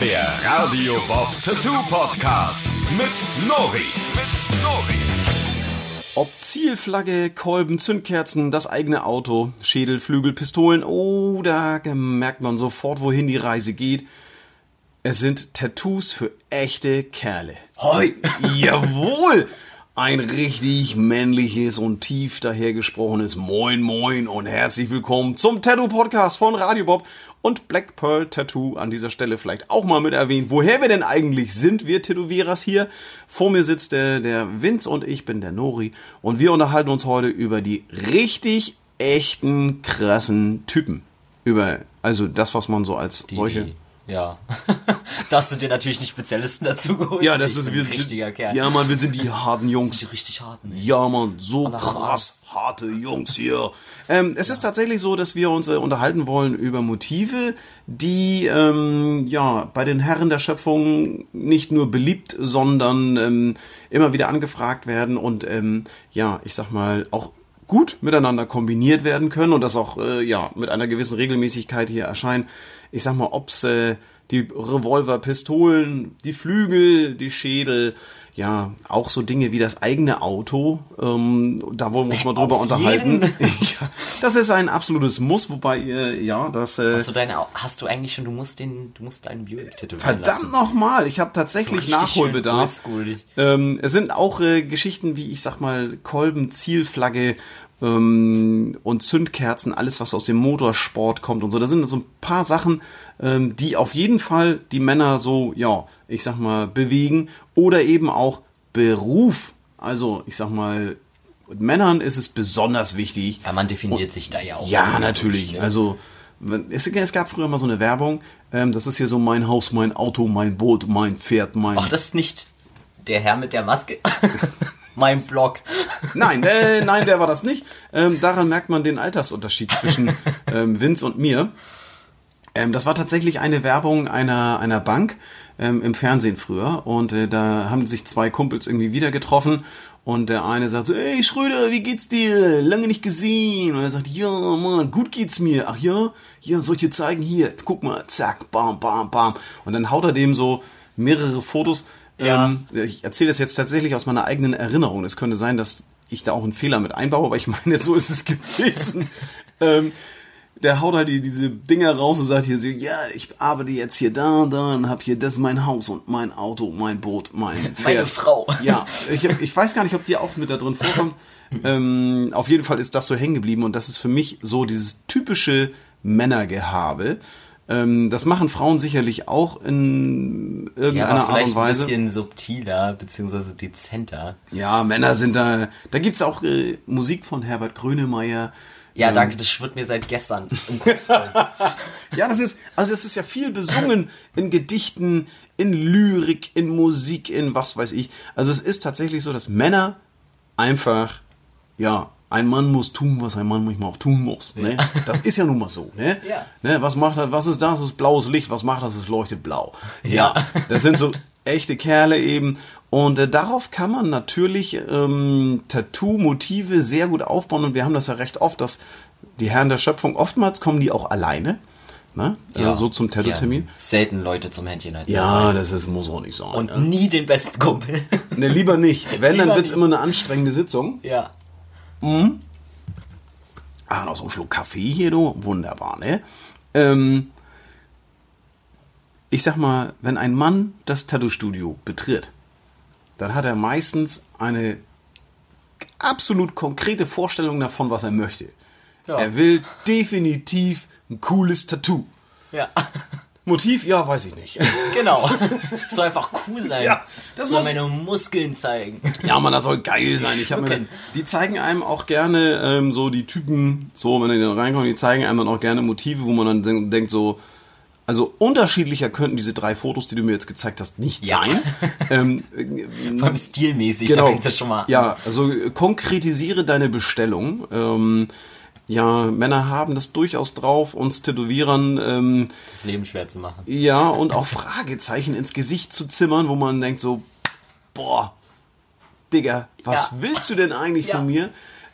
Der Radio Bob Tattoo Podcast mit Nori. Mit Nori. Ob Zielflagge, Kolben, Zündkerzen, das eigene Auto, Schädel, Flügel, Pistolen, oh, da merkt man sofort, wohin die Reise geht. Es sind Tattoos für echte Kerle. Hoi! Jawohl! Ein richtig männliches und tief dahergesprochenes Moin Moin und herzlich willkommen zum Tattoo-Podcast von Radio Bob und Black Pearl Tattoo an dieser Stelle vielleicht auch mal mit erwähnt. Woher wir denn eigentlich sind, wir Tätowierers hier. Vor mir sitzt der, der Vince und ich bin der Nori und wir unterhalten uns heute über die richtig echten krassen Typen. Über, also das, was man so als solche... Ja. da hast du dir natürlich nicht Spezialisten dazu geholt. Ja, das ich ist wir ein richtiger Kerl. Ja, Mann, wir sind die harten Das Jungs. sind die richtig harten. ey. Ja, Mann, so Aller krass harte Jungs hier. Ähm, es ist tatsächlich so, dass wir uns äh, unterhalten wollen über Motive, die ähm, ja bei den Herren der Schöpfung nicht nur beliebt, sondern ähm, immer wieder angefragt werden und ähm, ja, ich sag mal auch gut miteinander kombiniert werden können und das auch äh, ja mit einer gewissen Regelmäßigkeit hier erscheinen. Ich sag mal, ob's äh, die Revolver, Pistolen, die Flügel, die Schädel, ja, auch so Dinge wie das eigene Auto. Ähm, da wollen wir uns mal drüber Auf unterhalten. ja, das ist ein absolutes Muss, wobei äh, ja, das äh, Hast du deine, hast du eigentlich schon, du musst den, du musst deinen Buick tätowieren verdammt nochmal, ich habe tatsächlich So Nachholbedarf. Ähm, es sind auch äh, Geschichten wie, ich sag mal, Kolben, Zielflagge ähm, und Zündkerzen, alles was aus dem Motorsport kommt und so. Da sind so ein paar Sachen, ähm, die auf jeden Fall die Männer so, ja, ich sag mal, bewegen oder eben auch Beruf. Also, ich sag mal, Männern ist es besonders wichtig. Ja, man definiert sich da ja auch. Ja, natürlich. ne? Also es, es gab früher mal so eine Werbung. Ähm, das ist hier so mein Haus, mein Auto, mein Boot, mein Pferd, mein. Ach, das ist nicht der Herr mit der Maske? mein Blog. Nein, äh, nein, der war das nicht. Ähm, daran merkt man den Altersunterschied zwischen ähm, Vince und mir. Ähm, das war tatsächlich eine Werbung einer, einer Bank ähm, im Fernsehen früher. Und äh, da haben sich zwei Kumpels irgendwie wieder getroffen. Und der eine sagt so, ey Schröder, wie geht's dir? Lange nicht gesehen. Und er sagt, ja, Mann, gut geht's mir. Ach ja? Ja, soll ich dir zeigen? Hier, guck mal, zack, bam, bam, bam. Und dann haut er dem so mehrere Fotos. Ja. Ähm, ich erzähle das jetzt tatsächlich aus meiner eigenen Erinnerung. Es könnte sein, dass ich da auch einen Fehler mit einbaue, aber ich meine, so ist es gewesen. ähm, der haut halt die, diese Dinger raus und sagt hier so, ja, ich arbeite jetzt hier da und da und hab hier, das ist mein Haus und mein Auto, mein Boot, mein Pferd. Meine Frau. Ja, ich, ich weiß gar nicht, ob die auch mit da drin vorkommt. ähm, auf jeden Fall ist das so hängen geblieben und das ist für mich so dieses typische Männergehabe. Ähm, das machen Frauen sicherlich auch in Ja, irgendeiner aber Art und Weise. ein bisschen subtiler, beziehungsweise dezenter. Ja, Männer sind da. Da gibt's auch äh, Musik von Herbert Grönemeyer. Ja, Ähm, danke, das schwirrt mir seit gestern im Kopf. Ja, das ist, also das ist ja viel besungen in Gedichten, in Lyrik, in Musik, in was weiß ich. Also es ist tatsächlich so, dass Männer einfach, ja, ein Mann muss tun, was ein Mann manchmal auch tun muss. Ne? Das ist ja nun mal so. Ne? Ja. Ne? Was macht das? Was ist das? Das ist blaues Licht. Was macht das? Es leuchtet blau. Ja. Das sind so echte Kerle eben. Und äh, darauf kann man natürlich ähm, Tattoo-Motive sehr gut aufbauen. Und wir haben das ja recht oft, dass die Herren der Schöpfung, oftmals kommen die auch alleine. Ne? Ja. Äh, so zum Tattoo-Termin. Ja, selten Leute zum Händchen halten. Ja, das ist, muss auch nicht sein. Und ne? nie den besten Kumpel. ne, lieber nicht. Wenn, dann Lieber wird's nicht. immer eine anstrengende Sitzung. ja. Ah, noch so ein Schluck Kaffee hier, du. Wunderbar, ne? Ähm, ich sag mal, wenn ein Mann das Tattoo-Studio betritt, dann hat er meistens eine absolut konkrete Vorstellung davon, was er möchte. Ja. Er will definitiv ein cooles Tattoo. Ja. Motiv? Ja, weiß ich nicht. Genau. Soll einfach cool sein. Ja, das soll meine Muskeln zeigen. Ja, man, das soll geil sein. Ich hab mir, die zeigen einem auch gerne ähm, so die Typen, so wenn die dann reinkommen, die zeigen einem dann auch gerne Motive, wo man dann denk- denkt so, also unterschiedlicher könnten diese drei Fotos, die du mir jetzt gezeigt hast, nicht Ja. sein. ähm, Vor allem stilmäßig, da genau. fängt es schon mal an. Ja, also konkretisiere deine Bestellung. Ähm, ja, Männer haben das durchaus drauf, uns Tätowierern ähm, Das Leben schwer zu machen. ja, und auch Fragezeichen ins Gesicht zu zimmern, wo man denkt so, boah, Digga, was Ja. willst du denn eigentlich Ja. von mir?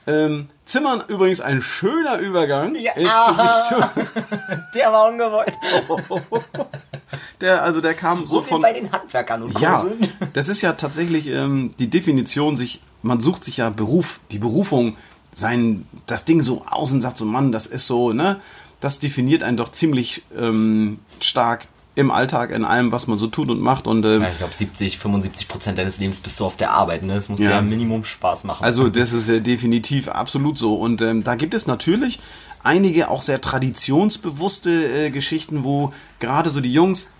Ähm, Zimmern übrigens ein schöner Übergang Ja. ins Aha. Gesicht zu. Der war ungewollt. Der, also der kam so So wie von. bei den Handwerkern und Ja, Kursen. das ist ja tatsächlich ähm, die Definition, sich, man sucht sich ja Beruf, die Berufung, sein, das Ding so aus und sagt so, Mann, das ist so, ne? Das definiert einen doch ziemlich ähm, stark im Alltag, in allem, was man so tut und macht. Und ähm, Ja, ich glaube, 70, 75 Prozent deines Lebens bist du auf der Arbeit, ne? Es muss Ja. dir ja Minimum Spaß machen. Also das ist ja definitiv absolut so. Und ähm, da gibt es natürlich einige auch sehr traditionsbewusste äh, Geschichten, wo gerade so die Jungs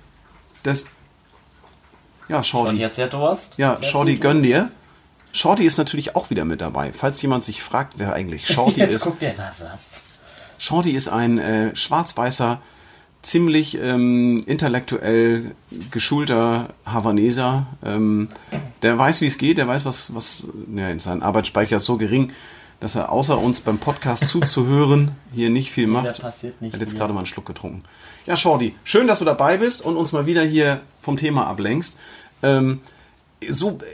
das... Ja, und Shorty. jetzt ja Durst? Ja, Sehr Shorty gönn dir. Shorty ist natürlich auch wieder mit dabei. Falls jemand sich fragt, wer eigentlich Shorty Jetzt ist. guckt der da was. Shorty ist ein äh, schwarz-weißer, ziemlich ähm, intellektuell geschulter Havaneser. Ähm, der weiß, wie es geht, der weiß, was, was ja, sein Arbeitsspeicher ist so gering, dass er außer uns beim Podcast zuzuhören hier nicht viel macht. da passiert nicht er hat jetzt viel. gerade mal einen Schluck getrunken. Ja, Shorty, schön, dass du dabei bist und uns mal wieder hier vom Thema ablenkst. Ähm, so äh,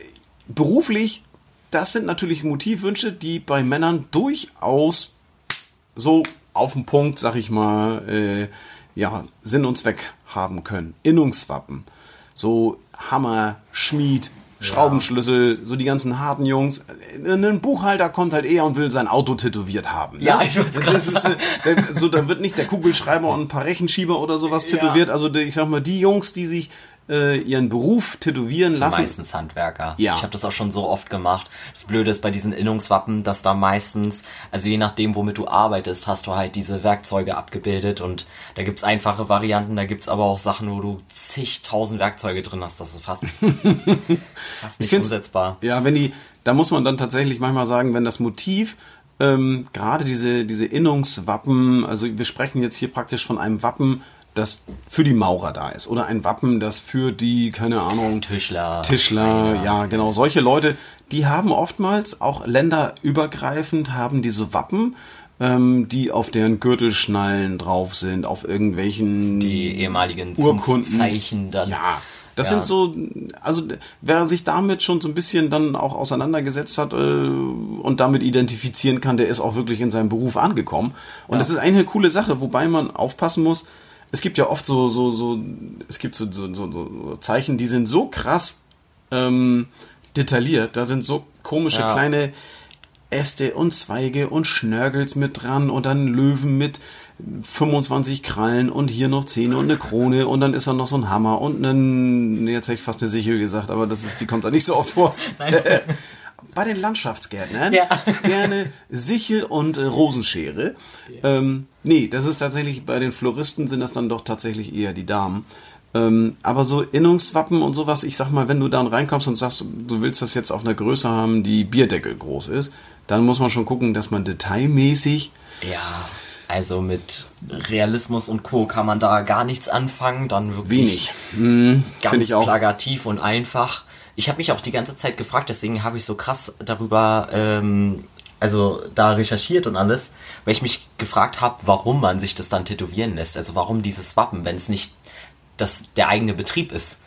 beruflich, das sind natürlich Motivwünsche, die bei Männern durchaus so auf den Punkt, sag ich mal, äh, ja, Sinn und Zweck haben können. Innungswappen, so Hammer, Schmied, Schraubenschlüssel, so die ganzen harten Jungs. Ein Buchhalter kommt halt eher und will sein Auto tätowiert haben. ne? Ja, ich es gerade ist, äh, der, so, da wird nicht der Kugelschreiber und ein paar Rechenschieber oder sowas Ja. tätowiert. Also die- ich sag mal, die Jungs, die sich äh, ihren Beruf tätowieren Das lassen. meistens Handwerker. Ja. Ich habe das auch schon so oft gemacht. Das Blöde ist bei diesen Innungswappen, dass da meistens, also je nachdem, womit du arbeitest, hast du halt diese Werkzeuge abgebildet und da gibt's einfache Varianten, da gibt's aber auch Sachen, wo du zigtausend Werkzeuge drin hast. Das ist fast, fast nicht umsetzbar. Ja, wenn die, da muss man dann tatsächlich manchmal sagen, wenn das Motiv, ähm, gerade diese, diese Innungswappen, also wir sprechen jetzt hier praktisch von einem Wappen, das für die Maurer da ist. Oder ein Wappen, das für die, keine Ahnung, Tischler. Tischler, Schreiner. ja, genau. Solche Leute, die haben oftmals auch länderübergreifend, haben diese Wappen, ähm, die auf deren Gürtelschnallen drauf sind, auf irgendwelchen Die ehemaligen Urkunden. Zunftzeichen dann. Ja, das Ja. sind so, also wer sich damit schon so ein bisschen dann auch auseinandergesetzt hat äh, und damit identifizieren kann, der ist auch wirklich in seinem Beruf angekommen. Und das ist eine coole Sache, wobei man aufpassen muss. Es gibt ja oft so, so, so, es gibt so, so, so, so Zeichen, die sind so krass ähm, detailliert. Da sind so komische Ja. kleine Äste und Zweige und Schnörgels mit dran und dann Löwen mit 25 Krallen und hier noch Zähne und eine Krone und dann ist da noch so ein Hammer und ein, jetzt hätte ich fast eine Sichel gesagt, aber das ist, die kommt da nicht so oft vor. Bei den Landschaftsgärtnern Ja. gerne Sichel und äh, Rosenschere. Ähm, nee, das ist tatsächlich, bei den Floristen sind das dann doch tatsächlich eher die Damen. Ähm, aber so Innungswappen und sowas, ich sag mal, wenn du dann reinkommst und sagst, du willst das jetzt auf einer Größe haben, die Bierdeckel groß ist, dann muss man schon gucken, dass man detailmäßig Ja, also mit Realismus und Co. kann man da gar nichts anfangen, dann wirklich wenig. Hm, Finde ganz ich auch. plagativ und einfach. Ich habe mich auch die ganze Zeit gefragt, deswegen habe ich so krass darüber, ähm, also da recherchiert und alles, weil ich mich gefragt habe, warum man sich das dann tätowieren lässt. Also warum dieses Wappen, wenn es nicht das, der eigene Betrieb ist.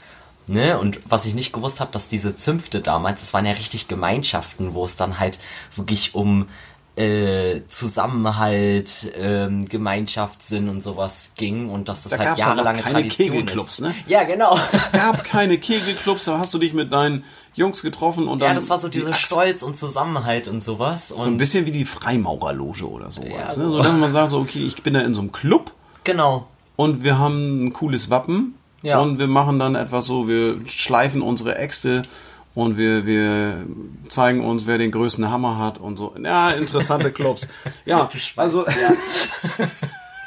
Ne? Und was ich nicht gewusst habe, dass diese Zünfte damals, das waren ja richtig Gemeinschaften, wo es dann halt wirklich um äh, Zusammenhalt, ähm, Gemeinschaftssinn und sowas ging und dass das Da halt jahrelange keine Tradition Kegelclubs, ist. ne? Ja, genau. gab keine Kegelclubs, da hast du dich mit deinen Jungs getroffen und dann. Ja, das war so die dieser Axt- Stolz und Zusammenhalt und sowas. Und So ein bisschen wie die Freimaurerloge oder sowas. Ja, ne? so. So dass man sagt, so, okay, ich bin da in so einem Club genau. und wir haben ein cooles Wappen Ja. und wir machen dann etwas so, wir schleifen unsere Äxte und wir, wir zeigen uns, wer den größten Hammer hat und so. Ja, interessante Clubs. Ja, also,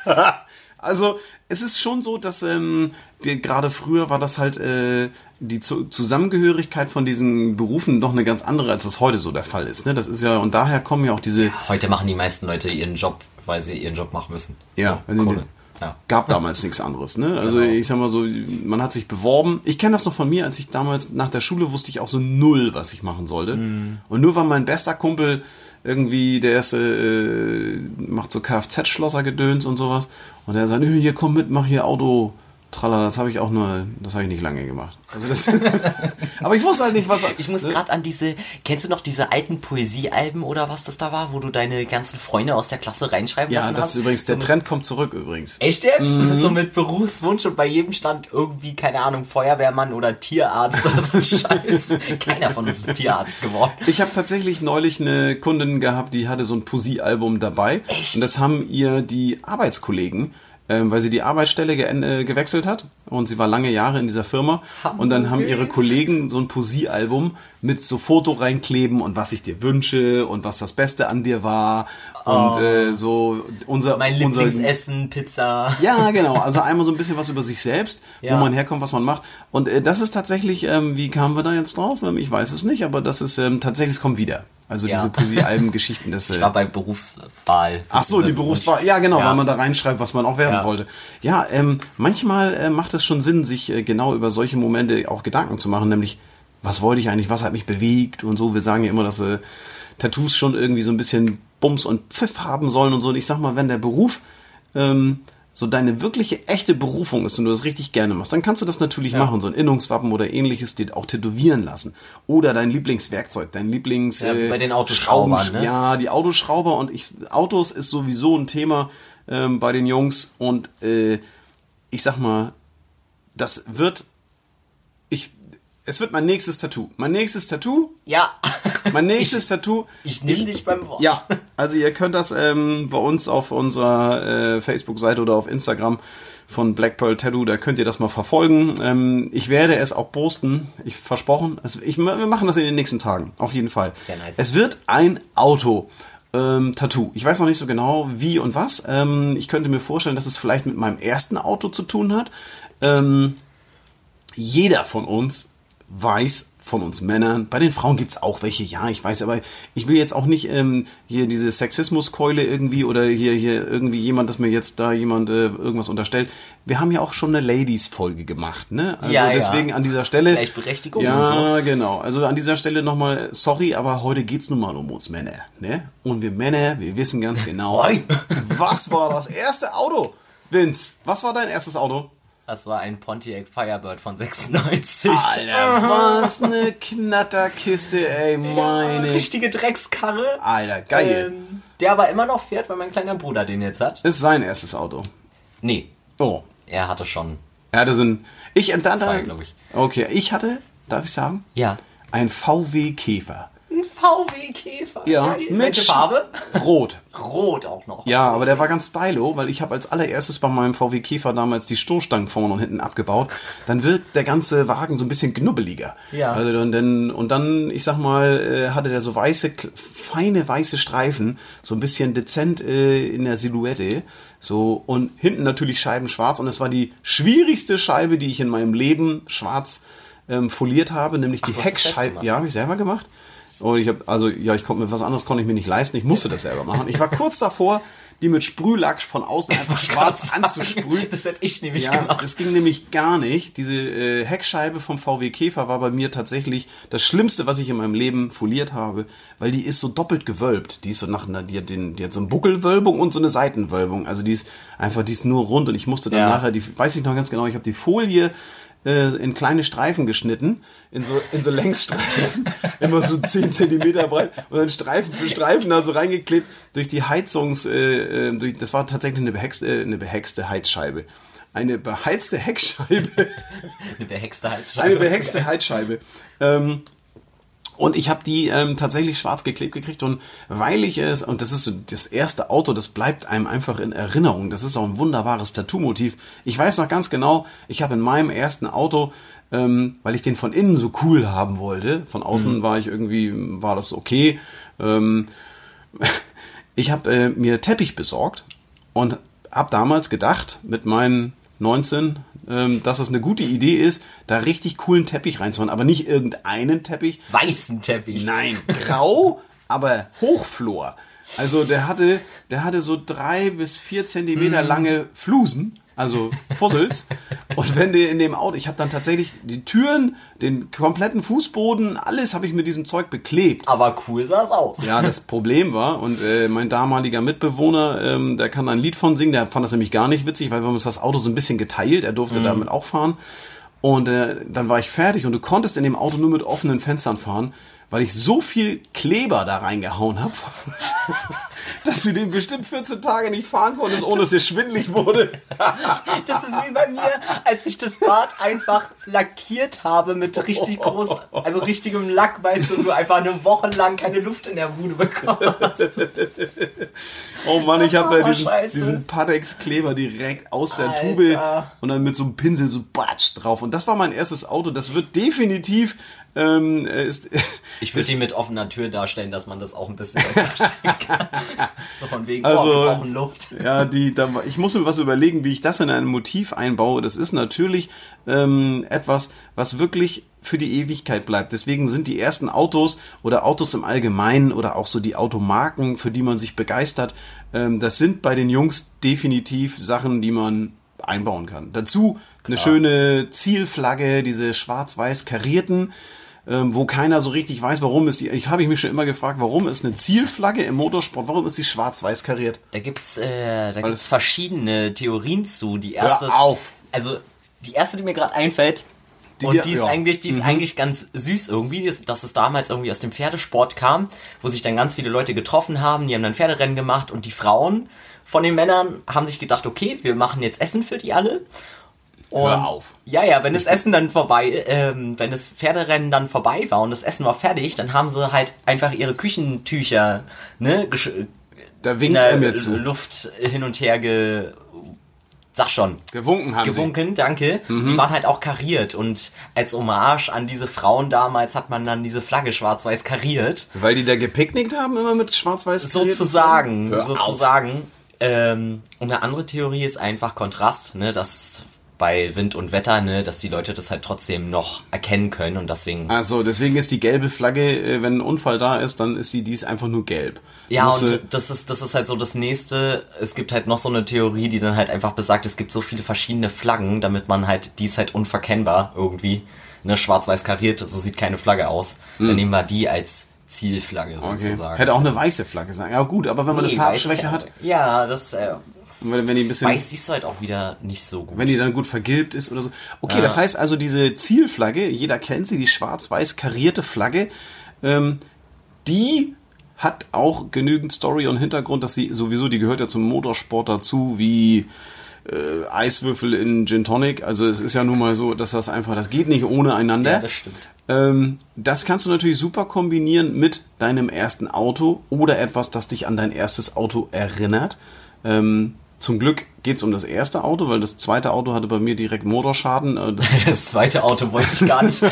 also es ist schon so, dass ähm, gerade früher war das halt äh, die Zu Zusammengehörigkeit von diesen Berufen noch eine ganz andere, als das heute so der Fall ist. Ne? Das ist ja, und daher kommen ja auch diese Heute machen die meisten Leute ihren Job, weil sie ihren Job machen müssen. Ja, also Kohle. Ja. gab damals nichts anderes. Ne? Also Genau. ich sag mal so, man hat sich beworben. Ich kenne das noch von mir, als ich damals nach der Schule wusste ich auch so null, was ich machen sollte. Mhm. Und nur weil mein bester Kumpel irgendwie, der erste äh, macht so Kfz-Schlosser-Gedöns und sowas. Und er sagt, "Nö, hier komm mit, mach hier Auto. Tralala, das habe ich auch nur, das habe ich nicht lange gemacht. Also das, aber ich wusste halt nicht, was. Ich muss ne? gerade an diese, kennst du noch diese alten Poesiealben oder was das da war, wo du deine ganzen Freunde aus der Klasse reinschreiben Ja, lassen das hast? ist übrigens, so der Trend kommt zurück übrigens. Echt jetzt? Mhm. So mit Berufswunsch und bei jedem stand irgendwie, keine Ahnung, Feuerwehrmann oder Tierarzt oder so Scheiß. Keiner von uns ist Tierarzt geworden. Ich habe tatsächlich neulich eine Kundin gehabt, die hatte so ein Poesiealbum dabei. Echt? Und das haben ihr die Arbeitskollegen, ähm, weil sie die Arbeitsstelle ge äh, gewechselt hat und sie war lange Jahre in dieser Firma. und dann haben ihre. Kollegen so ein Poesiealbum mit so Foto reinkleben und was ich dir wünsche und was das Beste an dir war. Und äh, so unser, Oh. Mein unser Lieblingsessen, Pizza. Ja, genau. Also einmal so ein bisschen was über sich selbst, Ja. wo man herkommt, was man macht. Und äh, das ist tatsächlich, ähm, wie kamen wir da jetzt drauf? Ähm, ich weiß es nicht, aber das ist ähm, tatsächlich, es kommt wieder. Also Ja. diese Poesie-Alben-Geschichten. Das, Ich äh, war bei Berufswahl. Ach so, die Berufswahl. Ja, genau, Ja. weil man da reinschreibt, was man auch werden Ja. wollte. Ja, ähm, manchmal äh, macht es schon Sinn, sich äh, genau über solche Momente auch Gedanken zu machen, nämlich, was wollte ich eigentlich, was hat mich bewegt und so. Wir sagen ja immer, dass äh, Tattoos schon irgendwie so ein bisschen Bums und Pfiff haben sollen und so. Und ich sag mal, wenn der Beruf ähm, so deine wirkliche, echte Berufung ist und du das richtig gerne machst, dann kannst du das natürlich machen, so ein Innungswappen oder ähnliches dir auch tätowieren lassen. Oder dein Lieblingswerkzeug, dein Lieblings... Ja, äh, bei den Autoschraubern, ne? Ja, die Autoschrauber und ich, Autos ist sowieso ein Thema ähm, bei den Jungs und äh, ich sag mal, das wird, ich, es wird mein nächstes Tattoo. Mein nächstes Tattoo, Ja. mein nächstes Tattoo. Ich nehme dich beim Wort. Ja, also ihr könnt das ähm, bei uns auf unserer äh, Facebook-Seite oder auf Instagram von Black Pearl Tattoo, da könnt ihr das mal verfolgen. Ähm, ich werde es auch posten, ich versprochen. Es, ich, wir machen das in den nächsten Tagen, auf jeden Fall. Sehr nice. Es wird ein Auto. Ähm, Tattoo. Ich weiß noch nicht so genau, wie und was. Ähm, ich könnte mir vorstellen, dass es vielleicht mit meinem ersten Auto zu tun hat. Ähm, jeder von uns weiß, von uns Männern, bei den Frauen gibt's auch welche, ja, ich weiß, aber ich will jetzt auch nicht ähm, hier diese Sexismuskeule irgendwie oder hier, hier irgendwie jemand, dass mir jetzt da jemand äh, irgendwas unterstellt. Wir haben ja auch schon eine Ladies-Folge gemacht, ne? Also Ja, ja. deswegen an dieser Stelle. Gleichberechtigung Ja, genau. Also an dieser Stelle nochmal, sorry, aber heute geht's nun mal um uns Männer, ne? Und wir Männer, wir wissen ganz genau, was war das erste Auto? Vince, was war dein erstes Auto? Das war ein Pontiac Firebird von 96. Alter, was eine Knatterkiste, ey, meine. Richtige Dreckskarre. Alter, geil. Ähm, der aber immer noch fährt, weil mein kleiner Bruder den jetzt hat. Ist sein erstes Auto. Nee, Oh. er hatte schon. Ja, das sind. Ich und dann. Zwei, glaub ich. Okay, ich hatte, darf ich sagen? Ja. Ein VW Käfer. VW Käfer. Ja, Geil. mit Welche Farbe? Rot. Rot auch noch. Ja, aber der war ganz stylo, weil ich habe als allererstes bei meinem VW Käfer damals die Stoßstangen vorne und hinten abgebaut. Dann wirkt der ganze Wagen so ein bisschen knubbeliger. Ja. Also dann, dann und dann, ich sag mal, äh, hatte der so weiße, feine weiße Streifen, so ein bisschen dezent äh, in der Silhouette. So und hinten natürlich Scheiben schwarz und es war die schwierigste Scheibe, die ich in meinem Leben schwarz ähm, foliert habe, nämlich die es selbst Heckscheibe. Ja, habe ich selber gemacht. Und ich habe, also ja, ich konnte mir was anderes konnte ich mir nicht leisten. Ich musste das selber machen. Ich war kurz davor, die mit Sprühlack von außen einfach schwarz anzusprühen. Das hätte ich nämlich Ja, gemacht. das ging nämlich gar nicht. Diese äh, Heckscheibe vom VW Käfer war bei mir tatsächlich das Schlimmste, was ich in meinem Leben foliert habe, weil die ist so doppelt gewölbt. Die ist so nach einer, die hat, den, die hat so eine Buckelwölbung und so eine Seitenwölbung. Also die ist einfach, die ist nur rund und ich musste dann Ja. nachher, die weiß ich noch ganz genau, ich habe die Folie äh, in kleine Streifen geschnitten, in so, in so Längsstreifen, immer so 10 Zentimeter breit und dann Streifen für Streifen da so reingeklebt durch die Heizungs, äh, äh, durch, das war tatsächlich eine behexte, äh, eine behexte Heizscheibe. Eine beheizte Heckscheibe, Eine behexte Halsscheibe. eine behexte Heizscheibe. Ähm, und ich habe die ähm, tatsächlich schwarz geklebt gekriegt und weil ich es, und das ist so das erste Auto, das bleibt einem einfach in Erinnerung. Das ist auch ein wunderbares Tattoo-Motiv. Ich weiß noch ganz genau, ich habe in meinem ersten Auto, ähm, weil ich den von innen so cool haben wollte, von außen war ich irgendwie, war das okay. Ähm, ich habe äh, mir Teppich besorgt und habe damals gedacht, mit meinen 19, ähm, dass es eine gute Idee ist, da richtig coolen Teppich reinzuhauen. Aber nicht irgendeinen Teppich. Weißen Teppich. Nein, grau, aber Hochflor. Also der hatte, der hatte so drei bis vier Zentimeter lange Flusen, also Fussels. Und wenn du in dem Auto, ich habe dann tatsächlich die Türen, den kompletten Fußboden, alles habe ich mit diesem Zeug beklebt. Aber cool sah es aus. Ja, das Problem war, und äh, mein damaliger Mitbewohner, ähm, der kann ein Lied von singen, der fand das nämlich gar nicht witzig, weil wir haben uns das Auto so ein bisschen geteilt, er durfte damit auch fahren. Und äh, dann war ich fertig und du konntest in dem Auto nur mit offenen Fenstern fahren, weil ich so viel Kleber da reingehauen habe, dass du den bestimmt 14 Tage nicht fahren konntest, ohne dass dir schwindlig wurde. Das ist wie bei mir, als ich das Bad einfach lackiert habe mit richtig groß, also richtigem Lack, weißt du, und du einfach eine Woche lang keine Luft in der Bude bekommst. Oh Mann, ich habe da diesen, Scheiße. diesen Patex-Kleber direkt aus der Alter. Tube und dann mit so einem Pinsel so batsch drauf. Und das war mein erstes Auto. Das wird definitiv ähm, äh, ist, Ich würde sie mit offener Tür darstellen, dass man das auch ein bisschen darstellen kann. So von wegen, Also- oh, wir brauchen Luft. Ja, die, da, ich muss mir was überlegen, wie ich das in ein Motiv einbaue. Das ist natürlich ähm, etwas, was wirklich für die Ewigkeit bleibt. Deswegen sind die ersten Autos oder Autos im Allgemeinen oder auch so die Automarken, für die man sich begeistert, ähm, das sind bei den Jungs definitiv Sachen, die man einbauen kann. Dazu eine schöne Zielflagge, diese schwarz-weiß karierten, ähm, wo keiner so richtig weiß, warum ist die. Ich habe mich schon immer gefragt, warum ist eine Zielflagge im Motorsport, warum ist die schwarz-weiß kariert? Da gibt's, äh, da Weil gibt's es- verschiedene Theorien zu. Die erste, Hör auf! also die erste, die mir gerade einfällt, Die und die ist ja. Mhm. eigentlich, die ist eigentlich ganz süß irgendwie, dass, dass es damals irgendwie aus dem Pferdesport kam, wo sich dann ganz viele Leute getroffen haben, die haben dann Pferderennen gemacht und die Frauen von den Männern haben sich gedacht, okay, wir machen jetzt Essen für die alle. Und Hör auf. Ja, ja, wenn das Essen dann vorbei, ähm, wenn das Pferderennen dann vorbei war und das Essen war fertig, dann haben sie halt einfach ihre Küchentücher, ne, gesch- Da in winkt der er mir zu. Luft hin und her ge... Sag schon. Gewunken haben Gewunken, danke. Mhm. Die waren halt auch kariert und als Hommage an diese Frauen damals hat man dann diese Flagge schwarz-weiß kariert. sie. Weil die da gepicknickt haben, immer mit schwarz-weiß Sozusagen, sozusagen. Ähm, und eine andere Theorie ist einfach Kontrast, ne, dass bei Wind und Wetter, ne, dass die Leute das halt trotzdem noch erkennen können und deswegen. Also, deswegen ist die gelbe Flagge, äh, wenn ein Unfall da ist, dann ist die dies einfach nur gelb. Ja, und das ist, das ist halt so das nächste. Es gibt halt noch so eine Theorie, die dann halt einfach besagt, es gibt so viele verschiedene Flaggen, damit man halt, die ist halt unverkennbar irgendwie. Ne, schwarz-weiß kariert, so sieht keine Flagge aus. Dann nehmen wir die als Zielflagge Hm. Okay. sozusagen. Hätte auch eine weiße Flagge sein. Ja gut, aber wenn man Nee, eine Farbschwäche hat, Ja, das, äh, wenn, wenn die ein bisschen, weiß siehst du halt auch wieder nicht so gut. wenn die dann gut vergilbt ist oder so. Okay, das heißt also diese Zielflagge, jeder kennt sie, die schwarz-weiß karierte Flagge, ähm, die hat auch genügend Story und Hintergrund, dass sie sowieso, die gehört ja zum Motorsport dazu, wie äh, Eiswürfel in Gin Tonic. Also es ist ja nun mal so, dass das einfach, das geht nicht ohne einander. Ja, das stimmt. Ähm, das kannst du natürlich super kombinieren mit deinem ersten Auto oder etwas, das dich an dein erstes Auto erinnert. Ähm, zum Glück geht's um das erste Auto, weil das zweite Auto hatte bei mir direkt Motorschaden. Äh, das- Das zweite Auto wollte ich gar nicht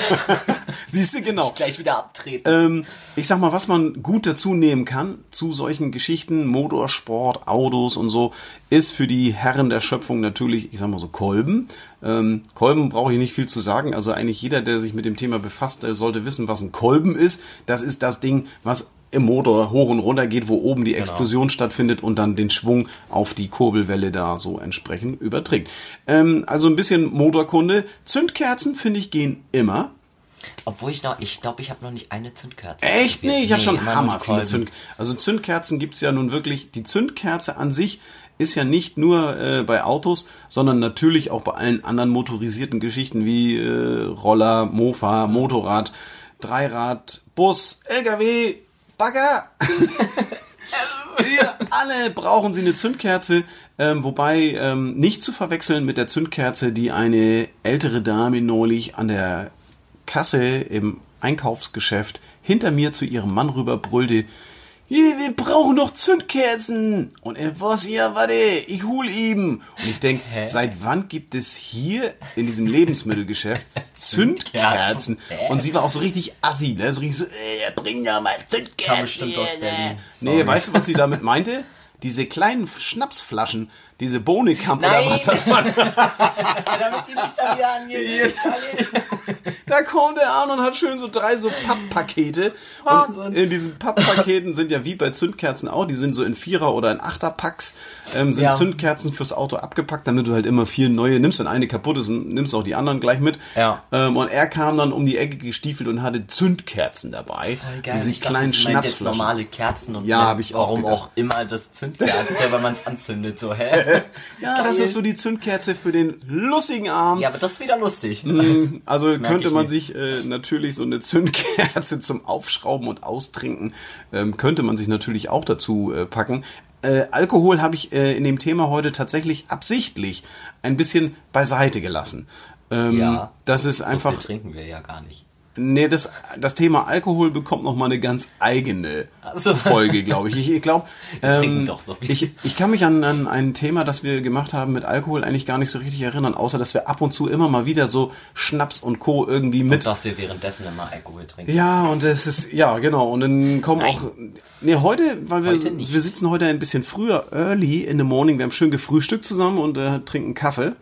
Siehst du, genau. gleich wieder abtreten. Ähm, ich sag mal, was man gut dazu nehmen kann zu solchen Geschichten, Motorsport, Autos und so, ist für die Herren der Schöpfung natürlich, ich sag mal so, Kolben. Ähm, Kolben brauche ich nicht viel zu sagen. Also eigentlich jeder, der sich mit dem Thema befasst, sollte wissen, was ein Kolben ist. Das ist das Ding, was im Motor hoch und runter geht, wo oben die Explosion stattfindet und dann den Schwung auf die Kurbelwelle da so entsprechend überträgt. Ähm, also ein bisschen Motorkunde. Zündkerzen, finde ich, gehen immer. Obwohl ich noch, ich glaube, ich habe noch nicht eine Zündkerze. Echt? Nee, ich habe schon hammer viele Kolben. Zünd. Also Zündkerzen gibt's ja nun wirklich. Die Zündkerze an sich ist ja nicht nur äh, bei Autos, sondern natürlich auch bei allen anderen motorisierten Geschichten wie äh, Roller, Mofa, Motorrad, Dreirad, Bus, LKW, Bagger. Wir alle brauchen sie eine Zündkerze, ähm, wobei ähm, nicht zu verwechseln mit der Zündkerze, die eine ältere Dame neulich an der Kasse im Einkaufsgeschäft hinter mir zu ihrem Mann rüber brüllte, "Hier, wir brauchen noch Zündkerzen. Und er, was, ja, warte, ich hol ihm. Und ich denk, seit wann gibt es hier in diesem Lebensmittelgeschäft Zündkerzen? Und sie war auch so richtig assi, ne? so richtig so, äh, bring doch mal Zündkerzen. Kam bestimmt aus hier, Berlin. ne? Sorry. Nee, weißt du, was sie damit meinte? Diese kleinen Schnapsflaschen, diese Bohnekamp oder was das war. Damit sie nicht da wieder angeht. Da kommt er an und hat schön so drei so Papppakete. Wahnsinn. Und in diesen Papppaketen sind ja wie bei Zündkerzen auch, die sind so in Vierer- oder in Achterpacks, ähm, sind Ja. Zündkerzen fürs Auto abgepackt, damit du halt immer vier neue nimmst. Wenn eine kaputt ist, nimmst auch die anderen gleich mit. Ja. Ähm, und er kam dann um die Ecke gestiefelt und hatte Zündkerzen dabei. Voll geil. Diese ich dachte, kleinen das meint jetzt Schnapsflaschen. normale Kerzen und Ja, hab ich auch warum gedacht. auch immer das Zündkerzen, weil man es anzündet, so, hä? Ja, das Geil. ist so die Zündkerze für den lustigen Abend. Ja, aber das ist wieder lustig. Also merke könnte man sich äh, natürlich so eine Zündkerze zum Aufschrauben und Austrinken, ähm, könnte man sich natürlich auch dazu äh, packen. Äh, Alkohol habe ich äh, in dem Thema heute tatsächlich absichtlich ein bisschen beiseite gelassen. Ähm, Ja. Das ist so einfach. trinken wir ja gar nicht. Nee, das, das Thema Alkohol bekommt noch mal eine ganz eigene Ach so. Folge, glaube ich. Ich, ich glaube, ähm, so ich, ich kann mich an, an ein Thema, das wir gemacht haben mit Alkohol, eigentlich gar nicht so richtig erinnern, außer dass wir ab und zu immer mal wieder so Schnaps und Co. irgendwie mit Und dass wir währenddessen immer Alkohol trinken. ja, und es ist, ja, genau. Und dann kommen Nein. auch. Nee, heute, weil wir, Heute wir sitzen heute ein bisschen früher, early in the morning. Wir haben schön gefrühstückt zusammen und äh, trinken Kaffee.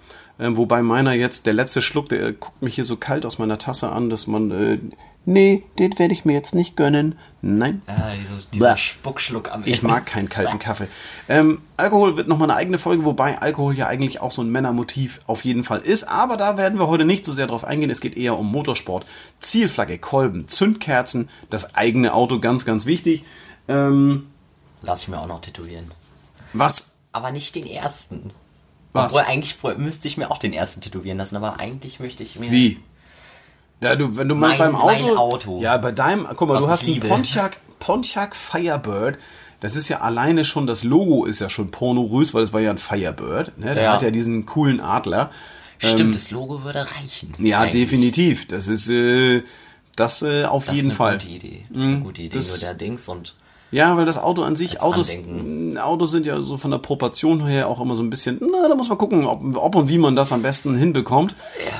Ähm, wobei meiner jetzt, der letzte Schluck, der äh, guckt mich hier so kalt aus meiner Tasse an, dass man. Äh, nee, den werde ich mir jetzt nicht gönnen. Nein. Ah, dieser, dieser. Spuckschluck am Ich mag keinen kalten Kaffee. Ähm, Alkohol wird nochmal eine eigene Folge, wobei Alkohol ja eigentlich auch so ein Männermotiv auf jeden Fall ist. Aber da werden wir heute nicht so sehr drauf eingehen. Es geht eher um Motorsport. Zielflagge, Kolben, Zündkerzen, das eigene Auto, ganz, ganz wichtig. Ähm, Lass ich mir auch noch tätowieren. was? Aber nicht den ersten. Was? Obwohl, eigentlich müsste ich mir auch den ersten tätowieren lassen, aber eigentlich möchte ich mir. Wie? Ja, du, wenn du mal Mein- beim Auto, mein Auto. Ja, bei deinem, guck mal, du hast einen. Pontiac, Pontiac Firebird. Das ist ja alleine schon, das Logo ist ja schon pornorös, weil es war ja ein Firebird. Ne? Der Ja. hat ja diesen coolen Adler. Stimmt, das Logo würde reichen. ähm, Ja, Eigentlich. definitiv. Das ist äh, das äh, auf Das jeden ist Fall. eine gute Idee. Das ist eine gute Idee, das- nur der Dings und. Ja, weil das Auto an sich, Autos, Andenken. Autos sind ja so von der Proportion her auch immer so ein bisschen, na, da muss man gucken, ob, ob und wie man das am besten hinbekommt.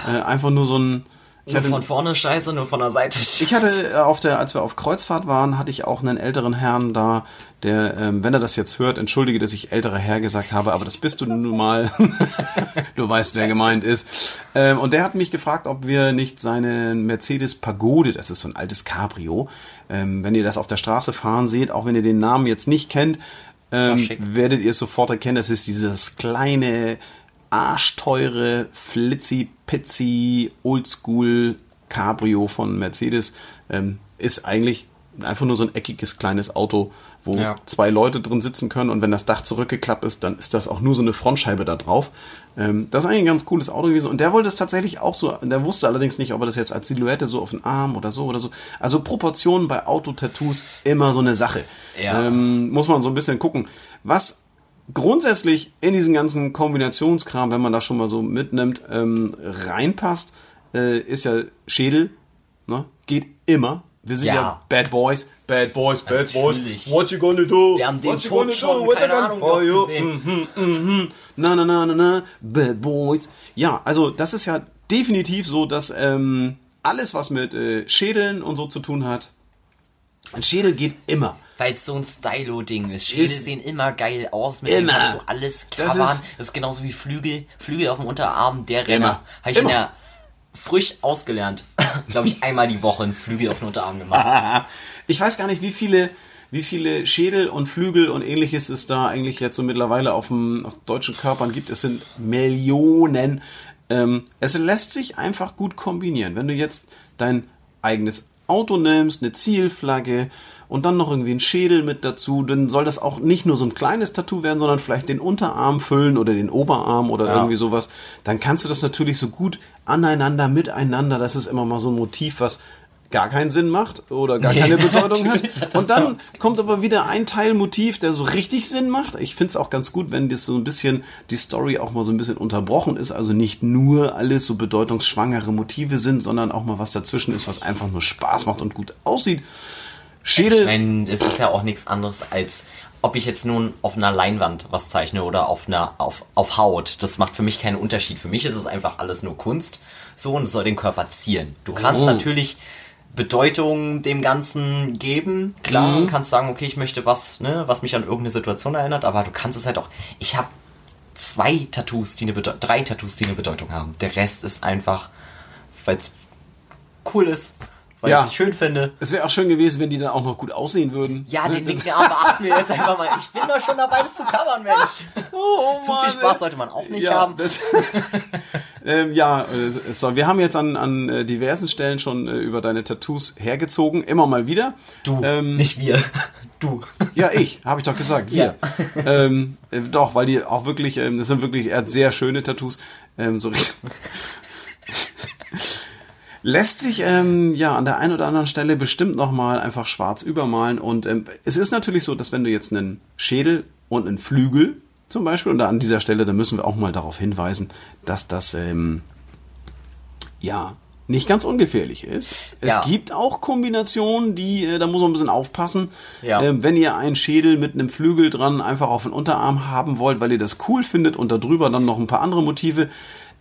Äh, einfach nur so ein, ich Nur hatte, von vorne scheiße, nur von der Seite scheiße. ich hatte äh, auf der, als wir auf Kreuzfahrt waren, hatte ich auch einen älteren Herrn da, der, ähm, wenn er das jetzt hört, entschuldige, dass ich älterer Herr gesagt habe, aber das bist du nun mal. du weißt, wer gemeint ist. Ähm, und der hat mich gefragt, ob wir nicht seinen Mercedes Pagode, das ist so ein altes Cabrio, ähm, wenn ihr das auf der Straße fahren seht, auch wenn ihr den Namen jetzt nicht kennt, ähm, werdet ihr es sofort erkennen. Das ist dieses kleine, arschteure, flitzy, pizzy, oldschool Cabrio von Mercedes. Ähm, ist eigentlich einfach nur so ein eckiges kleines Auto, wo Ja. zwei Leute drin sitzen können und wenn das Dach zurückgeklappt ist, dann ist das auch nur so eine Frontscheibe da drauf. Ähm, das ist eigentlich ein ganz cooles Auto gewesen und der wollte es tatsächlich auch so, der wusste allerdings nicht, ob er das jetzt als Silhouette so auf den Arm oder so oder so. Also Proportionen bei Autotattoos immer so eine Sache. Ja. Ähm, muss man so ein bisschen gucken. Was grundsätzlich in diesen ganzen Kombinationskram, wenn man das schon mal so mitnimmt, ähm, reinpasst, äh, ist ja Schädel. Ne? Geht immer. Wir sind ja. Ja. Bad Boys, Bad Boys, Bad Boys. Natürlich. What you gonna do? Wir haben den What you gonna schon, do? What keine Ahnung, for you? Mhm, mhm. Na, na, na, na, na. Bad Boys. Ja, also das ist ja definitiv so, dass ähm, alles, was mit äh, Schädeln und so zu tun hat, ein Schädel geht immer. Weil es so ein Stylo-Ding ist. Schädel Ist- sehen immer geil aus, mit Immer. kannst du alles Das covern. ist- Das ist, genauso wie Flügel. Flügel auf dem Unterarm, der Renner. Habe ich in Immer. der frisch ausgelernt. Glaube ich, einmal die Woche einen Flügel auf den Unterarm gemacht. Ich weiß gar nicht, wie viele, wie viele Schädel und Flügel und ähnliches es da eigentlich jetzt so mittlerweile auf, dem, auf deutschen Körpern gibt. Es sind Millionen. Ähm, es lässt sich einfach gut kombinieren. Wenn du jetzt dein eigenes Auto nimmst, eine Zielflagge und dann noch irgendwie einen Schädel mit dazu, dann soll das auch nicht nur so ein kleines Tattoo werden, sondern vielleicht den Unterarm füllen oder den Oberarm oder Ja. irgendwie sowas. Dann kannst du das natürlich so gut aneinander, miteinander. Das ist immer mal so ein Motiv, was gar keinen Sinn macht oder gar Nee, keine Bedeutung hat. hat Und dann kommt aber wieder ein Teilmotiv, der so richtig Sinn macht. Ich finde es auch ganz gut, wenn das so ein bisschen, die Story auch mal so ein bisschen unterbrochen ist. Also nicht nur alles so bedeutungsschwangere Motive sind, sondern auch mal was dazwischen ist, was einfach nur Spaß macht und gut aussieht. Schädel. Ich meine, es ist ja auch nichts anderes als, ob ich jetzt nun auf einer Leinwand was zeichne oder auf einer, auf, auf Haut. Das macht für mich keinen Unterschied. Für mich ist es einfach alles nur Kunst. So, und es soll den Körper zieren. Du kannst Oh. natürlich Bedeutung dem Ganzen geben. Klar, Mhm. kannst sagen, okay, ich möchte was, ne, was mich an irgendeine Situation erinnert, aber du kannst es halt auch. Ich habe zwei Tattoos, die eine Bedeutung, drei Tattoos, die eine Bedeutung haben. Der Rest ist einfach, weil es cool ist, weil Ja. ich es schön finde. Es wäre auch schön gewesen, wenn die dann auch noch gut aussehen würden. Ja, Ne, den linken Arm beachten wir jetzt einfach mal. Ich bin doch schon dabei, das zu covern, Mensch. Oh, Zu viel Spaß sollte man auch nicht ja, haben. Das, ähm, ja, äh, so, wir haben jetzt an, an äh, diversen Stellen schon äh, über deine Tattoos hergezogen, immer mal wieder. Du, Ähm, nicht wir. Du. Ja, ich, habe ich doch gesagt, wir. ähm, äh, doch, weil die auch wirklich, ähm, das sind wirklich, er hat sehr schöne Tattoos. Ähm, so richtig- Lässt sich ähm, ja an der einen oder anderen Stelle bestimmt nochmal einfach schwarz übermalen. Und ähm, es ist natürlich so, dass wenn du jetzt einen Schädel und einen Flügel zum Beispiel, und da an dieser Stelle, da müssen wir auch mal darauf hinweisen, dass das ähm, ja nicht ganz ungefährlich ist. Es Ja. gibt auch Kombinationen, die, äh, da muss man ein bisschen aufpassen. Ja. Ähm, wenn ihr einen Schädel mit einem Flügel dran einfach auf den Unterarm haben wollt, weil ihr das cool findet und darüber dann noch ein paar andere Motive,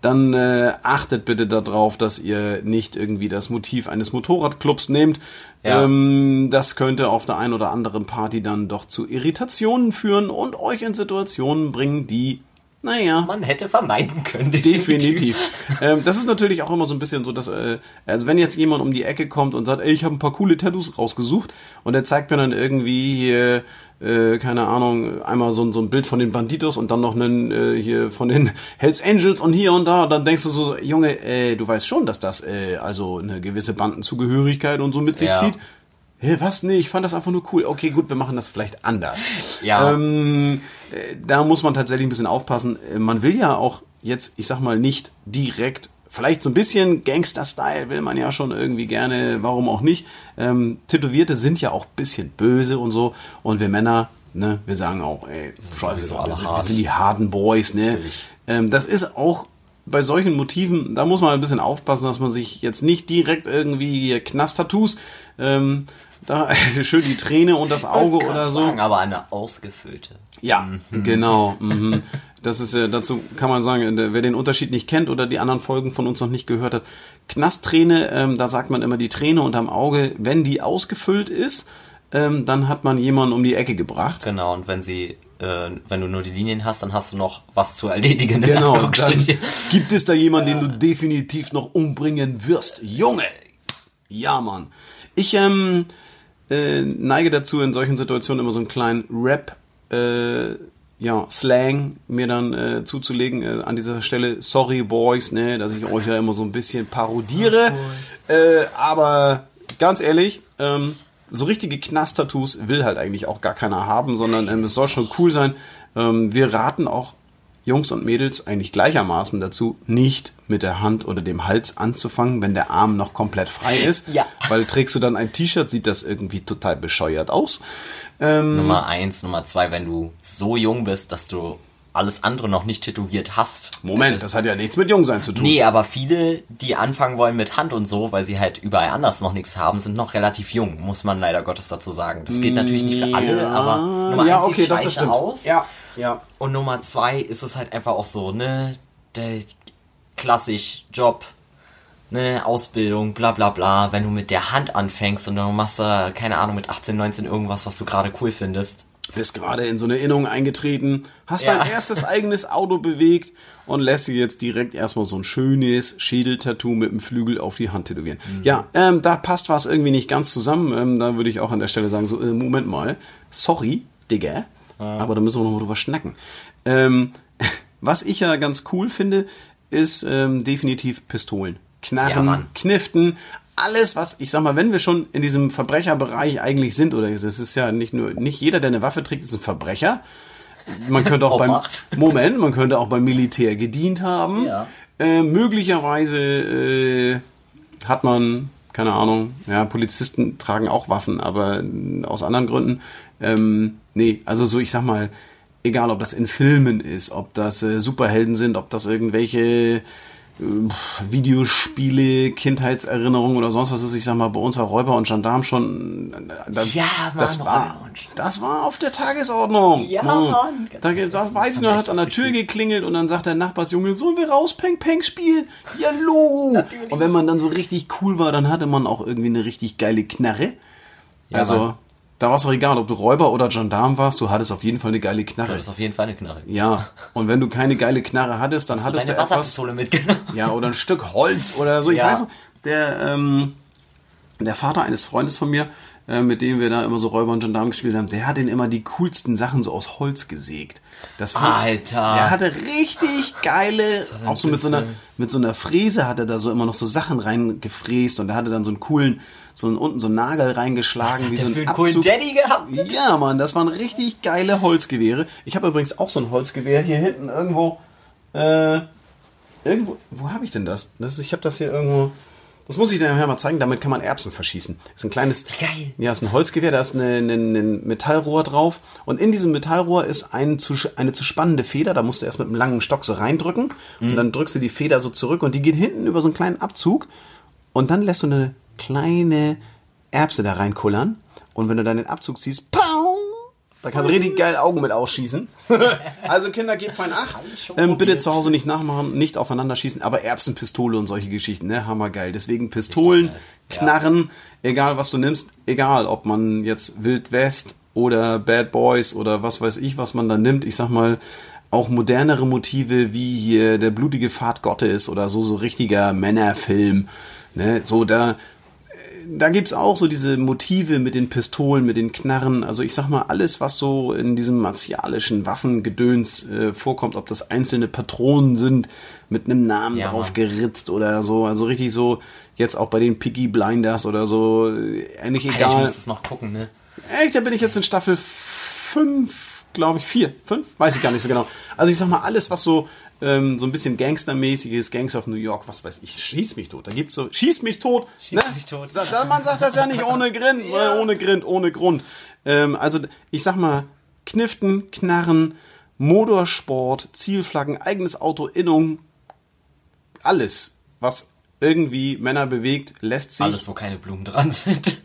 dann äh, achtet bitte darauf, dass ihr nicht irgendwie das Motiv eines Motorradclubs nehmt. Ja. Ähm, das könnte auf der einen oder anderen Party dann doch zu Irritationen führen und euch in Situationen bringen, die, naja, Man hätte vermeiden können. Definitiv. ähm, das ist natürlich auch immer so ein bisschen so, dass, äh, also wenn jetzt jemand um die Ecke kommt und sagt, ey, ich habe ein paar coole Tattoos rausgesucht und er zeigt mir dann irgendwie hier, äh, keine Ahnung, einmal so, ein- so ein Bild von den Banditos und dann noch einen äh, hier von den Hells Angels und hier und da, und dann denkst du so, Junge, äh, du weißt schon, dass das äh, also eine gewisse Bandenzugehörigkeit und so mit sich Ja. zieht. Hä, was? Nee, ich fand das einfach nur cool. Okay, gut, wir machen das vielleicht anders. Ja. Ähm, äh, da muss man tatsächlich ein bisschen aufpassen. Äh, Man will ja auch jetzt, ich sag mal, nicht direkt, vielleicht so ein bisschen Gangster-Style will man ja schon irgendwie gerne, warum auch nicht. Ähm, Tätowierte sind ja auch ein bisschen böse und so. Und wir Männer, ne, wir sagen auch, ey, scheiße, sowieso wir sind, wir sind die harten Boys, ne? Ähm, das ist auch bei solchen Motiven, da muss man ein bisschen aufpassen, dass man sich jetzt nicht direkt irgendwie Knast-Tattoos, ähm, da schön die Träne und das Auge oder so. Sagen, aber eine ausgefüllte. Ja, genau. Mhm. Das ist ja, dazu kann man sagen, der- wer den Unterschied nicht kennt oder die anderen Folgen von uns noch nicht gehört hat, Knastträne, ähm, da sagt man immer die Träne unterm Auge, wenn die ausgefüllt ist, ähm, dann hat man jemanden um die Ecke gebracht. Genau, und wenn sie, äh, wenn du nur die Linien hast, dann hast du noch was zu erledigen. in Genau, dann gibt es da jemanden, den du definitiv noch umbringen wirst. Junge! Ja, Mann. Ich ähm, äh, neige dazu, in solchen Situationen immer so einen kleinen Rap, äh, ja, Slang mir dann äh, zuzulegen. Äh, an dieser Stelle, sorry Boys, ne, dass ich euch ja immer so ein bisschen parodiere. Äh, aber ganz ehrlich, ähm, so richtige Knast-Tattoos will halt eigentlich auch gar keiner haben, sondern ähm, es soll schon cool sein. Ähm, wir raten auch Jungs und Mädels eigentlich gleichermaßen dazu, nicht mit der Hand oder dem Hals anzufangen, wenn der Arm noch komplett frei ist. Ja. Weil trägst du dann ein T-Shirt, sieht das irgendwie total bescheuert aus. Ähm, Nummer eins, Nummer zwei, wenn du so jung bist, dass du alles andere noch nicht tätowiert hast. Moment, das hat ja nichts mit Jungsein zu tun. Nee, aber viele, die anfangen wollen mit Hand und so, weil sie halt überall anders noch nichts haben, sind noch relativ jung, muss man leider Gottes dazu sagen. Das geht natürlich nicht für alle, aber Nummer ja, eins okay, sieht doch, scheiße das stimmt. aus. Ja, ja. Und Nummer zwei ist es halt einfach auch so, ne, der klassisch Job, ne, Ausbildung, bla bla bla, wenn du mit der Hand anfängst und dann machst du, keine Ahnung, mit 18, 19 irgendwas, was du gerade cool findest. Bist gerade in so eine Innung eingetreten, hast Ja. dein erstes eigenes Auto bewegt und lässt dir jetzt direkt erstmal so ein schönes Schädeltattoo mit dem Flügel auf die Hand tätowieren. Ja, ähm, da passt was irgendwie nicht ganz zusammen. Ähm, da würde ich auch an der Stelle sagen, so, äh, Moment mal, sorry, Digga, aber da müssen wir noch mal drüber schnacken. Ähm, was ich ja ganz cool finde, ist ähm, definitiv Pistolen. Ja, Knarren, Mann. Kniften, alles, was, ich sag mal, wenn wir schon in diesem Verbrecherbereich eigentlich sind, oder das ist ja nicht nur, nicht jeder, der eine Waffe trägt, ist ein Verbrecher. Man könnte auch beim, Obacht. Moment, man könnte auch beim Militär gedient haben. Ja. Äh, möglicherweise äh, hat man, keine Ahnung, ja, Polizisten tragen auch Waffen, aber aus anderen Gründen. Ähm, nee, also so, ich sag mal, egal ob das in Filmen ist, ob das äh, Superhelden sind, ob das irgendwelche äh, Videospiele, Kindheitserinnerungen oder sonst was ist. Ich sag mal, bei uns war Räuber und Gendarm schon. äh, Das, Ja, Mann, das war, das war auf der Tagesordnung. Ja, Hm. Mann. Da, das weiß ich noch, hat an der Tür geklingelt und dann sagt der Nachbarsjunge, sollen wir raus Peng Peng spielen? Ja, Logo. Und wenn man dann so richtig cool war, dann hatte man auch irgendwie eine richtig geile Knarre. also, Mann. Da war es auch egal, ob du Räuber oder Gendarm warst, du hattest auf jeden Fall eine geile Knarre. Das ist auf jeden Fall eine Knarre. Ja, und wenn du keine geile Knarre hattest, dann hattest du etwas, Wasserpistole mitgenommen. ja, oder ein Stück Holz oder so, ich Ja. weiß der, ähm, der Vater eines Freundes von mir, äh, mit dem wir da immer so Räuber und Gendarmen gespielt haben, der hat ihn immer die coolsten Sachen so aus Holz gesägt. Das fand, Alter. Der hatte richtig geile, auch so mit so einer, mit so einer Fräse hat er da so immer noch so Sachen reingefräst und er hatte dann so einen coolen, so einen, unten so einen Nagel reingeschlagen, Was wie so der ein für einen coolen Abzug. Daddy gehabt? Ja, Mann, das waren richtig geile Holzgewehre. Ich habe übrigens auch so ein Holzgewehr hier hinten irgendwo. Äh, irgendwo. Wo habe ich denn das? das ist, ich habe das hier irgendwo. Das muss ich dir nachher mal zeigen. Damit kann man Erbsen verschießen. Das ist ein kleines. geil. Ja, ist ein Holzgewehr. Da ist ein Metallrohr drauf. Und in diesem Metallrohr ist ein zu, eine zu spannende Feder. Da musst du erst mit einem langen Stock so reindrücken. Und dann drückst du die Feder so zurück. Und die geht hinten über so einen kleinen Abzug. Und dann lässt du eine kleine Erbse da reinkullern. Und wenn du dann den Abzug ziehst, pow, da kannst du richtig geil Augen mit ausschießen. also Kinder, gebt fein acht. Ähm, bitte zu Hause nicht nachmachen, nicht aufeinander schießen, aber Erbsenpistole und solche Geschichten, ne? Hammergeil. Deswegen Pistolen. Knarren, egal was du nimmst, egal ob man jetzt Wild West oder Bad Boys oder was weiß ich, was man da nimmt. Ich sag mal, auch modernere Motive wie hier der blutige Pfad Gottes oder so, so richtiger Männerfilm. Ne? So, da, da gibt's auch so diese Motive mit den Pistolen, mit den Knarren. Also ich sag mal, alles, was so in diesem martialischen Waffengedöns äh, vorkommt, ob das einzelne Patronen sind, mit einem Namen Ja, drauf Mann. geritzt oder so. Also richtig so, jetzt auch bei den Piggy Blinders oder so, äh, eigentlich Alter, ich egal. muss das noch gucken, ne? Echt, da bin ich jetzt in Staffel 5, glaube ich, 4, 5, weiß ich gar nicht so genau. Also ich sag mal, alles, was so ähm, so ein bisschen Gangstermäßiges, Gangs of New York, was weiß ich, schieß mich tot. Da gibt's so, schieß mich tot. Schieß mich tot. Man sagt das ja nicht ohne Grin, äh, ohne Grind, ohne Grund. Ähm, also ich sag mal, Kniften, Knarren, Motorsport, Zielflaggen, eigenes Auto, Innung, alles, was irgendwie Männer bewegt, lässt sich Alles, wo keine Blumen dran sind.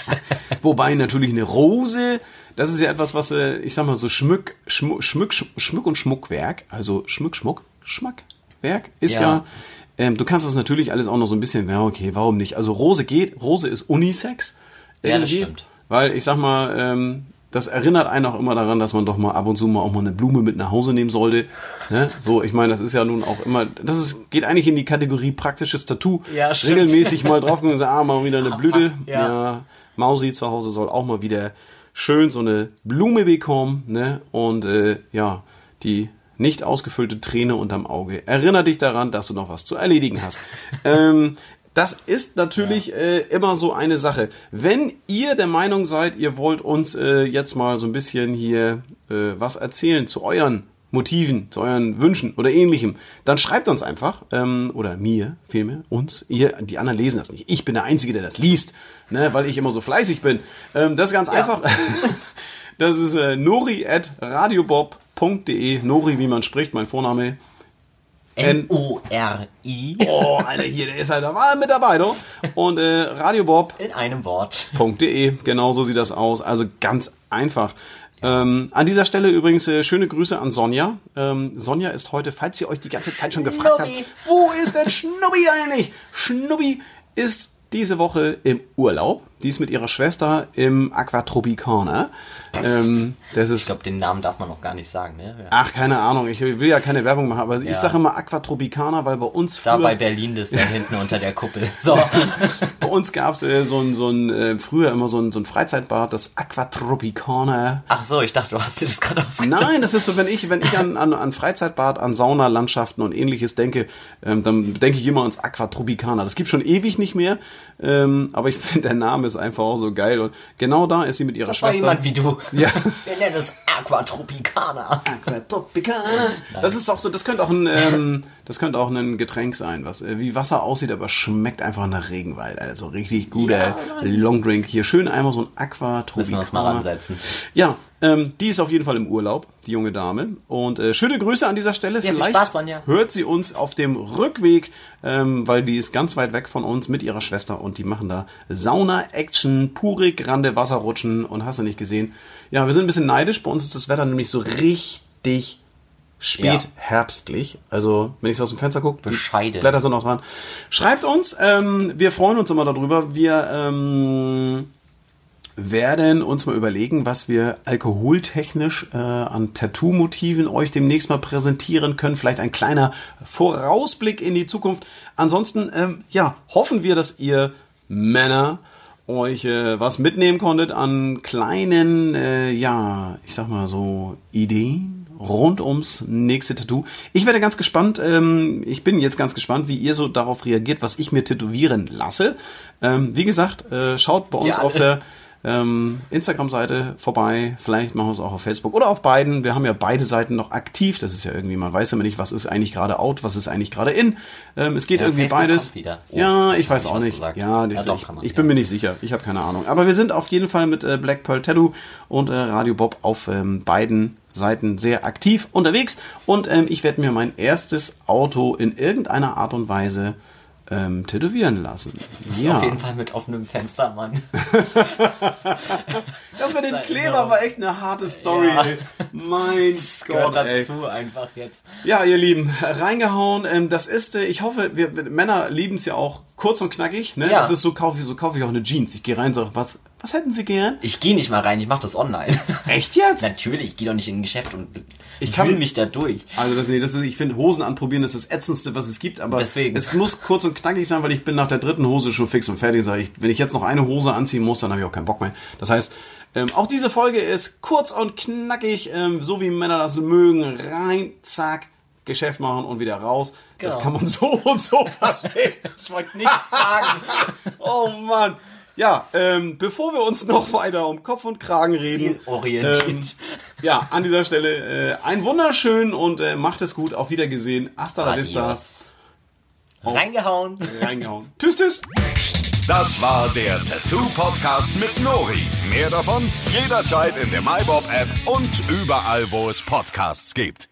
Wobei natürlich eine Rose, das ist ja etwas, was, äh, ich sag mal, so Schmück, Schmuck, Schmuck, Schmuck und Schmuckwerk, also Schmuck, Schmuck, Schmackwerk ist ja, Ja. ähm, du kannst das natürlich alles auch noch so ein bisschen, ja, okay, warum nicht? Also Rose geht, Rose ist Unisex. Ja, das stimmt. Weil ich sag mal, ähm, das erinnert einen auch immer daran, dass man doch mal ab und zu mal auch mal eine Blume mit nach Hause nehmen sollte. Ne? So, ich meine, das ist ja nun auch immer, das ist, geht eigentlich in die Kategorie praktisches Tattoo. Ja, stimmt. Regelmäßig mal drauf und sagen, ah, mal wieder eine Blüte. Ja. ja. Mausi zu Hause soll auch mal wieder schön so eine Blume bekommen, ne? Und äh, ja, die nicht ausgefüllte Träne unterm Auge. Erinner dich daran, dass du noch was zu erledigen hast. ähm, das ist natürlich äh, immer so eine Sache. Wenn ihr der Meinung seid, ihr wollt uns äh, jetzt mal so ein bisschen hier äh, was erzählen zu euren Motiven, zu euren Wünschen oder ähnlichem, dann schreibt uns einfach, ähm, oder mir, vielmehr, uns, ihr, die anderen lesen das nicht. Ich bin der Einzige, der das liest, ne, weil ich immer so fleißig bin. Ähm, das ist ganz einfach. Das ist äh, nori at radiobob.de. Nori, wie man spricht, mein Vorname. N-O-R-I. Oh, Alter, hier, der ist halt da mit dabei, doch. Und äh, radiobob.de, In einem Wort. genau so sieht das aus. Also ganz einfach. Ähm, an dieser Stelle übrigens äh, schöne Grüße an Sonja. Ähm, Sonja ist heute, falls ihr euch die ganze Zeit schon gefragt habt, Schnubbi. wo ist denn Schnubbi eigentlich? Schnubbi ist diese Woche im Urlaub. Die ist mit ihrer Schwester im Aquatropicana. Ähm, das ist Ich glaube, den Namen darf man noch gar nicht sagen, ne? Ja. Ach, keine Ahnung, ich will ja keine Werbung machen, aber ich Ja. sage immer Aquatropicana, weil bei uns Da früher, bei Berlin, das da hinten unter der Kuppel. So. bei uns gab's äh, so ein, so ein äh, früher immer so ein, so ein Freizeitbad, das Aquatropicana. Ach so, ich dachte, du hast dir das gerade ausgedacht. Nein, das ist so, wenn ich, wenn ich an, an, an Freizeitbad, an Saunalandschaften und ähnliches denke, ähm, dann denke ich immer ans Aquatropicana. Das gibt schon ewig nicht mehr, ähm, aber ich finde, der Name ist einfach auch so geil. Und genau da ist sie mit ihrer Das war Schwester. jemand wie du. Ja. Wir nennen es Aquatropicana. Aquatropicana. Das ist auch so, das könnte auch ein, ähm, das könnte auch ein Getränk sein, was äh, wie Wasser aussieht, aber schmeckt einfach nach Regenwald. Also richtig guter Ja, Longdrink. Hier schön einmal so ein Aquatropicana. Müssen wir uns mal ransetzen. Ja, ähm, die ist auf jeden Fall im Urlaub, die junge Dame. Und äh, schöne Grüße an dieser Stelle. viel Vielleicht Spaß, hört sie uns auf dem Rückweg, ähm, weil die ist ganz weit weg von uns mit ihrer Schwester und die machen da Sauna-Action, pure Grande Wasserrutschen und hast du nicht gesehen. Ja, wir sind ein bisschen neidisch. Bei uns ist das Wetter nämlich so richtig spät Ja. herbstlich. Also, wenn ich so aus dem Fenster gucke, Bescheiden. Blätter sind noch dran. Schreibt uns, ähm, wir freuen uns immer darüber. Wir ähm, werden uns mal überlegen, was wir alkoholtechnisch äh, an Tattoo-Motiven euch demnächst mal präsentieren können. Vielleicht ein kleiner Vorausblick in die Zukunft. Ansonsten, ähm, ja, hoffen wir, dass ihr Männer euch äh, was mitnehmen konntet an kleinen, äh, ja, ich sag mal so, Ideen rund ums nächste Tattoo. Ich werde ganz gespannt, ähm, ich bin jetzt ganz gespannt, wie ihr so darauf reagiert, was ich mir tätowieren lasse. Ähm, wie gesagt, äh, schaut bei uns Ja. auf der ähm, Instagram-Seite vorbei. Vielleicht machen wir es auch auf Facebook oder auf beiden. Wir haben ja beide Seiten noch aktiv. Das ist ja irgendwie, man weiß immer nicht, was ist eigentlich gerade out, was ist eigentlich gerade in. Ähm, es geht Ja, irgendwie Facebook beides. Oh, ja, ich weiß auch nicht. gesagt. Ja, Ja, doch, ich, ich ja. bin mir nicht sicher. Ich habe keine Ahnung. Aber wir sind auf jeden Fall mit äh, Black Pearl Tattoo und äh, Radio Bob auf ähm, beiden Seiten sehr aktiv unterwegs. Und ähm, ich werde mir mein erstes Auto in irgendeiner Art und Weise ähm, tätowieren lassen. Das ist auf jeden Fall mit offenem Fenster, Mann. Das mit dem Kleber war echt eine harte Story. Ja. Mein Das gehört Gott, ey. dazu einfach jetzt. Ja, ihr Lieben, reingehauen. Ähm, das ist, äh, ich hoffe, wir, wir Männer lieben es ja auch kurz und knackig. Ne? Ja. Das ist so kaufe ich, so kaufe ich auch eine Jeans. Ich gehe rein, sage, was, was hätten Sie gern? Ich gehe nicht mal rein, ich mache das online. Echt jetzt? Natürlich, ich gehe doch nicht in ein Geschäft und Ich kann- mich da durch. Also das, nee, das ist, ich finde Hosen anprobieren ist das ätzendste, was es gibt, aber Deswegen. es muss kurz und knackig sein, weil ich bin nach der dritten Hose schon fix und fertig. Sag ich, wenn ich jetzt noch eine Hose anziehen muss, dann habe ich auch keinen Bock mehr. Das heißt, ähm, auch diese Folge ist kurz und knackig, ähm, so wie Männer das mögen, rein, zack, Geschäft machen und wieder raus. Das Genau. kann man so und so verstehen. Ich wollte nicht sagen. Oh Mann. Ja, ähm, bevor wir uns noch weiter um Kopf und Kragen reden, Zielorientiert. ähm, ja, an dieser Stelle äh, ein wunderschön und äh, macht es gut. Auf Wiedergesehen. Hasta la vista. Reingehauen. Reingehauen. Tschüss, tschüss. Das war der Tattoo Podcast mit Nori. Mehr davon jederzeit in der MyBob App und überall, wo es Podcasts gibt.